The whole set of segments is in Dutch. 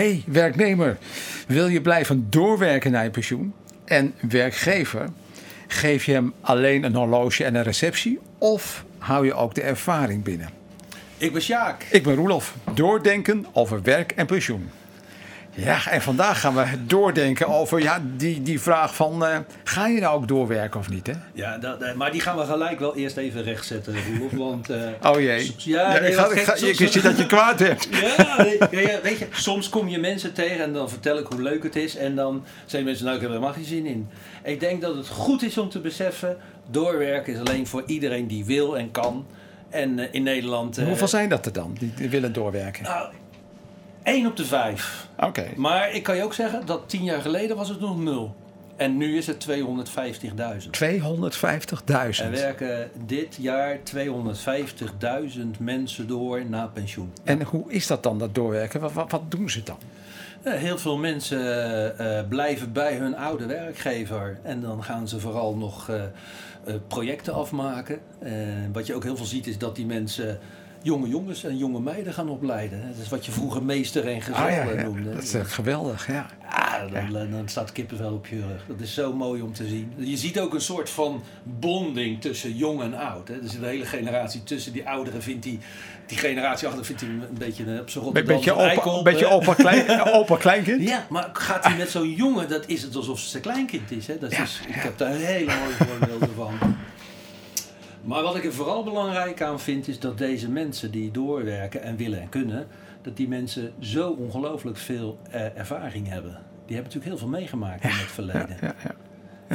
hey, werknemer, wil je blijven doorwerken naar je pensioen? En werkgever, geef je hem alleen een horloge en een receptie? Of hou je ook de ervaring binnen? Ik ben Sjaak. Ik ben Roelof. Doordenken over werk en pensioen. Ja, en vandaag gaan we doordenken over ja, die, die vraag van... eh, ga je nou ook doorwerken of niet, hè? Ja, dat, eh, maar die gaan we gelijk wel eerst even rechtzetten, Roelof. Want, eh, Oh jee. ja, Ja, nee, ik, ga, ik, geeft- ga, soms- ik zie dat je kwaad bent. Ja, nee, ja, weet je, soms kom je mensen tegen en dan vertel ik hoe leuk het is. En dan zeggen mensen, nou ik heb er helemaal geen zin in. Ik denk dat het goed is om te beseffen, doorwerken is alleen voor iedereen die wil en kan. En in Nederland... Hoeveel zijn dat er dan, die, die willen doorwerken? Nou, één op de vijf. Oké. Maar ik kan je ook zeggen dat tien jaar geleden was het nog nul. En nu is het 250.000. 250.000. Er werken dit jaar 250.000 mensen door na pensioen. En hoe is dat dan, dat doorwerken? Wat, wat, wat doen ze dan? Eh, Heel veel mensen eh, blijven bij hun oude werkgever. En dan gaan ze vooral nog eh, projecten afmaken. Wat je ook heel veel ziet is dat die mensen jonge jongens en jonge meiden gaan opleiden. Dat is wat je vroeger meester en gezel Ah, ja, eh, ja. noemde. Dat is eh, geweldig, ja. Dan, dan staat kippenvel op je rug. Dat is zo mooi om te zien. Je ziet ook een soort van bonding tussen jong en oud. Hè. Er zit een hele generatie tussen. Die ouderen vindt die, die generatie achter vindt hij een beetje eh, op zijn Een beetje opa, eikel, een beetje hè. opa, klein, opa kleinkind? Ja, maar gaat hij met zo'n jongen, dat is het alsof ze zijn kleinkind is. Hè? Dat is ik heb daar hele mooie voorbeelden van. Maar wat ik er vooral belangrijk aan vind, is dat deze mensen die doorwerken en willen en kunnen, dat die mensen zo ongelooflijk veel eh, ervaring hebben. Die hebben natuurlijk heel veel meegemaakt in het verleden. Ja, ja.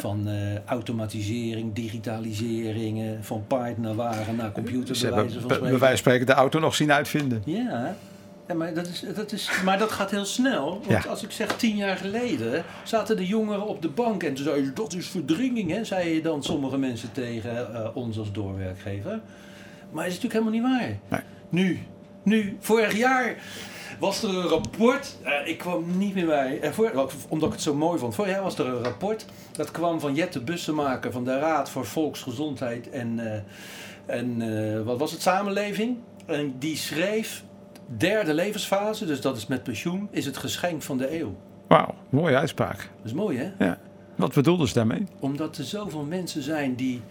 Van eh, automatisering, digitalisering, van paard naar wagen naar computer, Ze bij wijze van bij bij spreken. wijze van spreken de auto nog zien uitvinden. Ja, ja maar, dat is, dat is, maar dat gaat heel snel. Want Ja. als ik zeg tien jaar geleden zaten de jongeren op de bank en toen zei je dat is verdringing, hè, zei je dan sommige mensen tegen eh, ons als doorwerkgever. Maar dat is natuurlijk helemaal niet waar. Nee. Nu, nu, vorig jaar was er een rapport. eh, ik kwam niet meer bij, eh, voor, omdat ik het zo mooi vond. Vorig jaar was er een rapport. Dat kwam van Jette Bussemaker van de Raad voor Volksgezondheid en, en wat was het, Samenleving. En die schreef, derde levensfase, dus dat is met pensioen, is het geschenk van de eeuw. Wauw, mooie uitspraak. Dat is mooi hè? Ja. Wat bedoelden ze daarmee? Omdat er zoveel mensen zijn die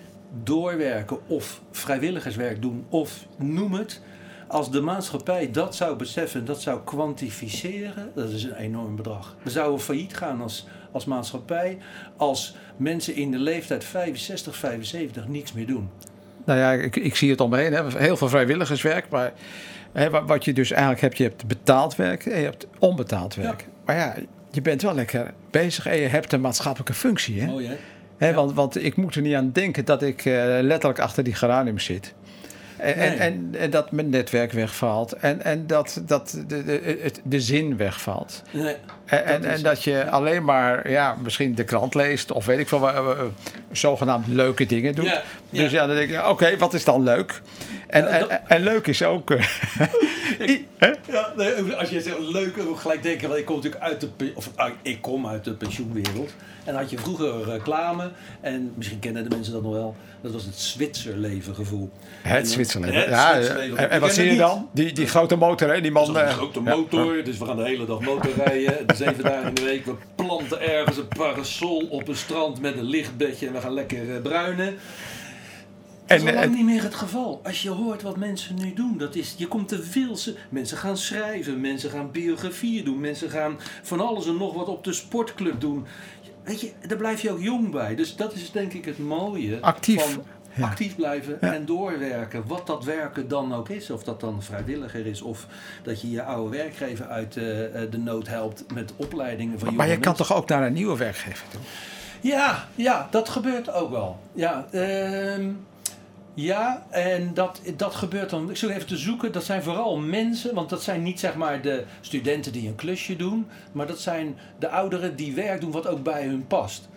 doorwerken of vrijwilligerswerk doen of noem het. Als de maatschappij dat zou beseffen, dat zou kwantificeren, dat is een enorm bedrag. We zouden failliet gaan als, als maatschappij als mensen in de leeftijd 65, 75 niks meer doen. Nou ja, ik, ik zie het om me heen. Hè. Heel veel vrijwilligerswerk. Maar wat, je dus eigenlijk hebt, je hebt betaald werk en je hebt onbetaald werk. Maar ja, je bent wel lekker bezig en je hebt een maatschappelijke functie. Hè? Mooi hè? Ja. want, want ik moet er niet aan denken dat ik eh, letterlijk achter die geranium zit. En, en, Nee. en, en dat mijn netwerk wegvalt. En, en dat, dat de, de, het, de zin wegvalt. Nee. En, Dat en dat je alleen maar ja, misschien de krant leest of weet ik veel, zogenaamd leuke dingen doet. Ja. Dus ja, dan denk je, oké, wat is dan leuk? En, leuk is ook. eh, i- hè? Ja, nee, als je zegt leuk, dan moet ik gelijk denken, want ik kom natuurlijk uit de, of, ah, ik kom uit de pensioenwereld. En had je vroeger reclame, en misschien kennen de mensen dat nog wel, dat was het Zwitserleven gevoel. Het. Het Ja, Zwitserleven. en, en wat Ik zie je dan? Die, die grote motor, hè? Die man. Dat is een eh, grote ja, motor, dus we gaan de hele dag motorrijden. De zeven dagen in de week. We planten ergens een parasol op een strand met een lichtbedje en we gaan lekker eh, bruinen. Dat is En, lang en- niet meer het geval. Als je hoort wat mensen nu doen, dat is, je komt te veel. Mensen gaan schrijven, mensen gaan biografieën doen, mensen gaan van alles en nog wat op de sportclub doen. Weet je, daar blijf je ook jong bij. Dus dat is denk ik het mooie Actief. van Ja. actief blijven Ja. en doorwerken. Wat dat werken dan ook is. Of dat dan vrijwilliger is. Of dat je je oude werkgever uit eh, eh, de nood helpt met opleidingen van jonge maar je kan toch ook naar een nieuwe werkgever toe? Ja, ja, dat gebeurt ook wel. Ja, ehm, ja en dat, dat gebeurt dan. Ik zoek even te zoeken. Dat zijn vooral mensen, want dat zijn niet zeg maar de studenten die een klusje doen, maar dat zijn de ouderen die werk doen wat ook bij hun past.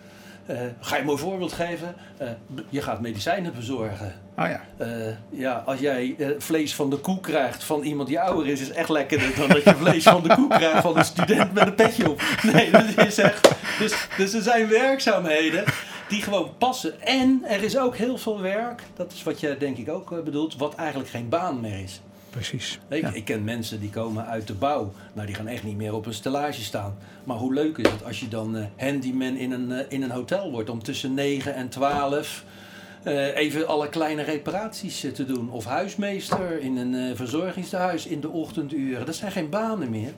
Eh, ga je een mooi voorbeeld geven? Eh, je gaat medicijnen bezorgen. Oh ja. Eh, ja, als jij vlees van de koe krijgt van iemand die ouder is, is echt lekkerder dan dat je vlees van de koe krijgt van een student met een petje op. Nee, dat is echt. Dus, dus er zijn werkzaamheden die gewoon passen. En er is ook heel veel werk, dat is wat je denk ik ook eh, bedoelt, wat eigenlijk geen baan meer is. precies. Ik, Ja. ik ken mensen die komen uit de bouw. Nou, die gaan echt niet meer op een stellage staan. Maar hoe leuk is het als je dan eh, handyman in een, eh, in een hotel wordt om tussen 9 en 12 eh, even alle kleine reparaties te doen. Of huismeester in een eh, verzorgingstehuis in de ochtenduren. Dat zijn geen banen meer.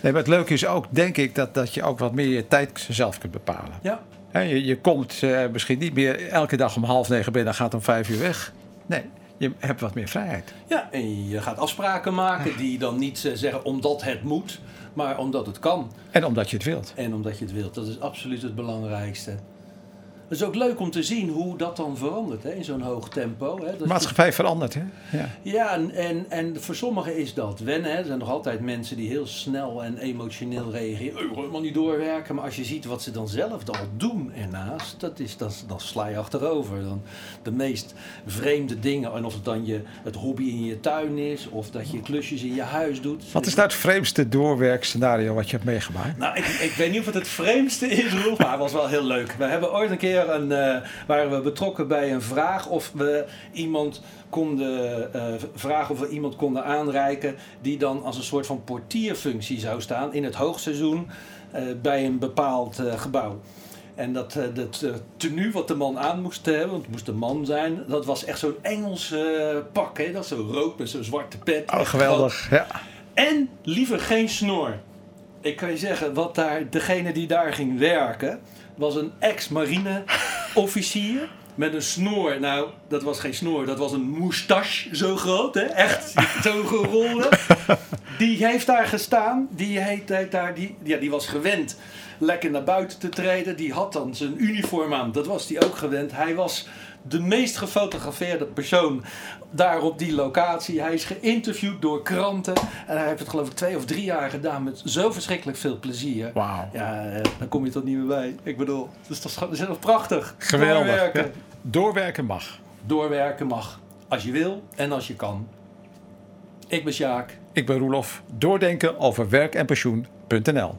Nee, maar het leuke is ook, denk ik, dat, dat je ook wat meer je tijd zelf kunt bepalen. Ja, Je komt eh, misschien niet meer elke dag om half negen binnen en gaat om vijf uur weg. Nee, je hebt wat meer vrijheid. ja en je gaat afspraken maken die dan niet eh, zeggen omdat het moet, maar omdat het kan. En omdat je het wilt. En omdat je het wilt. Dat is absoluut het belangrijkste. Het is ook leuk om te zien hoe dat dan verandert hè, in zo'n hoog tempo. Hè. Is maatschappij verandert, hè? Ja. Ja, en, en, en voor sommigen is dat wennen. Hè. Er zijn nog altijd mensen die heel snel en emotioneel reageren. Oh, helemaal niet doorwerken. Maar als je ziet wat ze dan zelf al doen ernaast, dat is, dat, dan sla je achterover. Dan de meest vreemde dingen. En of het dan je, het hobby in je tuin is, of dat je klusjes in je huis doet. Wat is nou het vreemdste doorwerkscenario wat je hebt meegemaakt? Nou, ik, ik weet niet of het het vreemdste is, Roel, maar het was wel heel leuk. We hebben ooit een keer een, eh, waren we betrokken bij een vraag of we iemand konden eh, vragen of we iemand konden aanreiken die dan als een soort van portierfunctie zou staan in het hoogseizoen eh, bij een bepaald gebouw. En dat, dat tenue wat de man aan moest hebben, want het moest een man zijn, dat was echt zo'n Engels pak. Hè? Dat is zo rood met zo'n zwarte pet. Oh, geweldig. Ja. en liever geen snor. Ik kan je zeggen, wat daar, degene die daar ging werken, was een ex-marine-officier. Met een snor. Nou, dat was geen snor, dat was een moustache zo groot, hè? Echt, zo'n gerolde. Die heeft daar gestaan. Die, heeft, heeft daar, die, ja, die was gewend lekker naar buiten te treden. Die had dan zijn uniform aan. Dat was hij ook gewend. Hij was de meest gefotografeerde persoon daar op die locatie. Hij is geïnterviewd door kranten. En hij heeft het geloof ik twee of drie jaar gedaan met zo verschrikkelijk veel plezier. Wauw. Ja, eh, dan kom je tot niet meer bij. Ik bedoel, dus dat is, dat is toch prachtig. Geweldig. Doorwerken. Doorwerken mag. Doorwerken mag. Als je wil en als je kan. Ik ben Sjaak. Ik ben Roelof. Doordenken over werk en pensioen.nl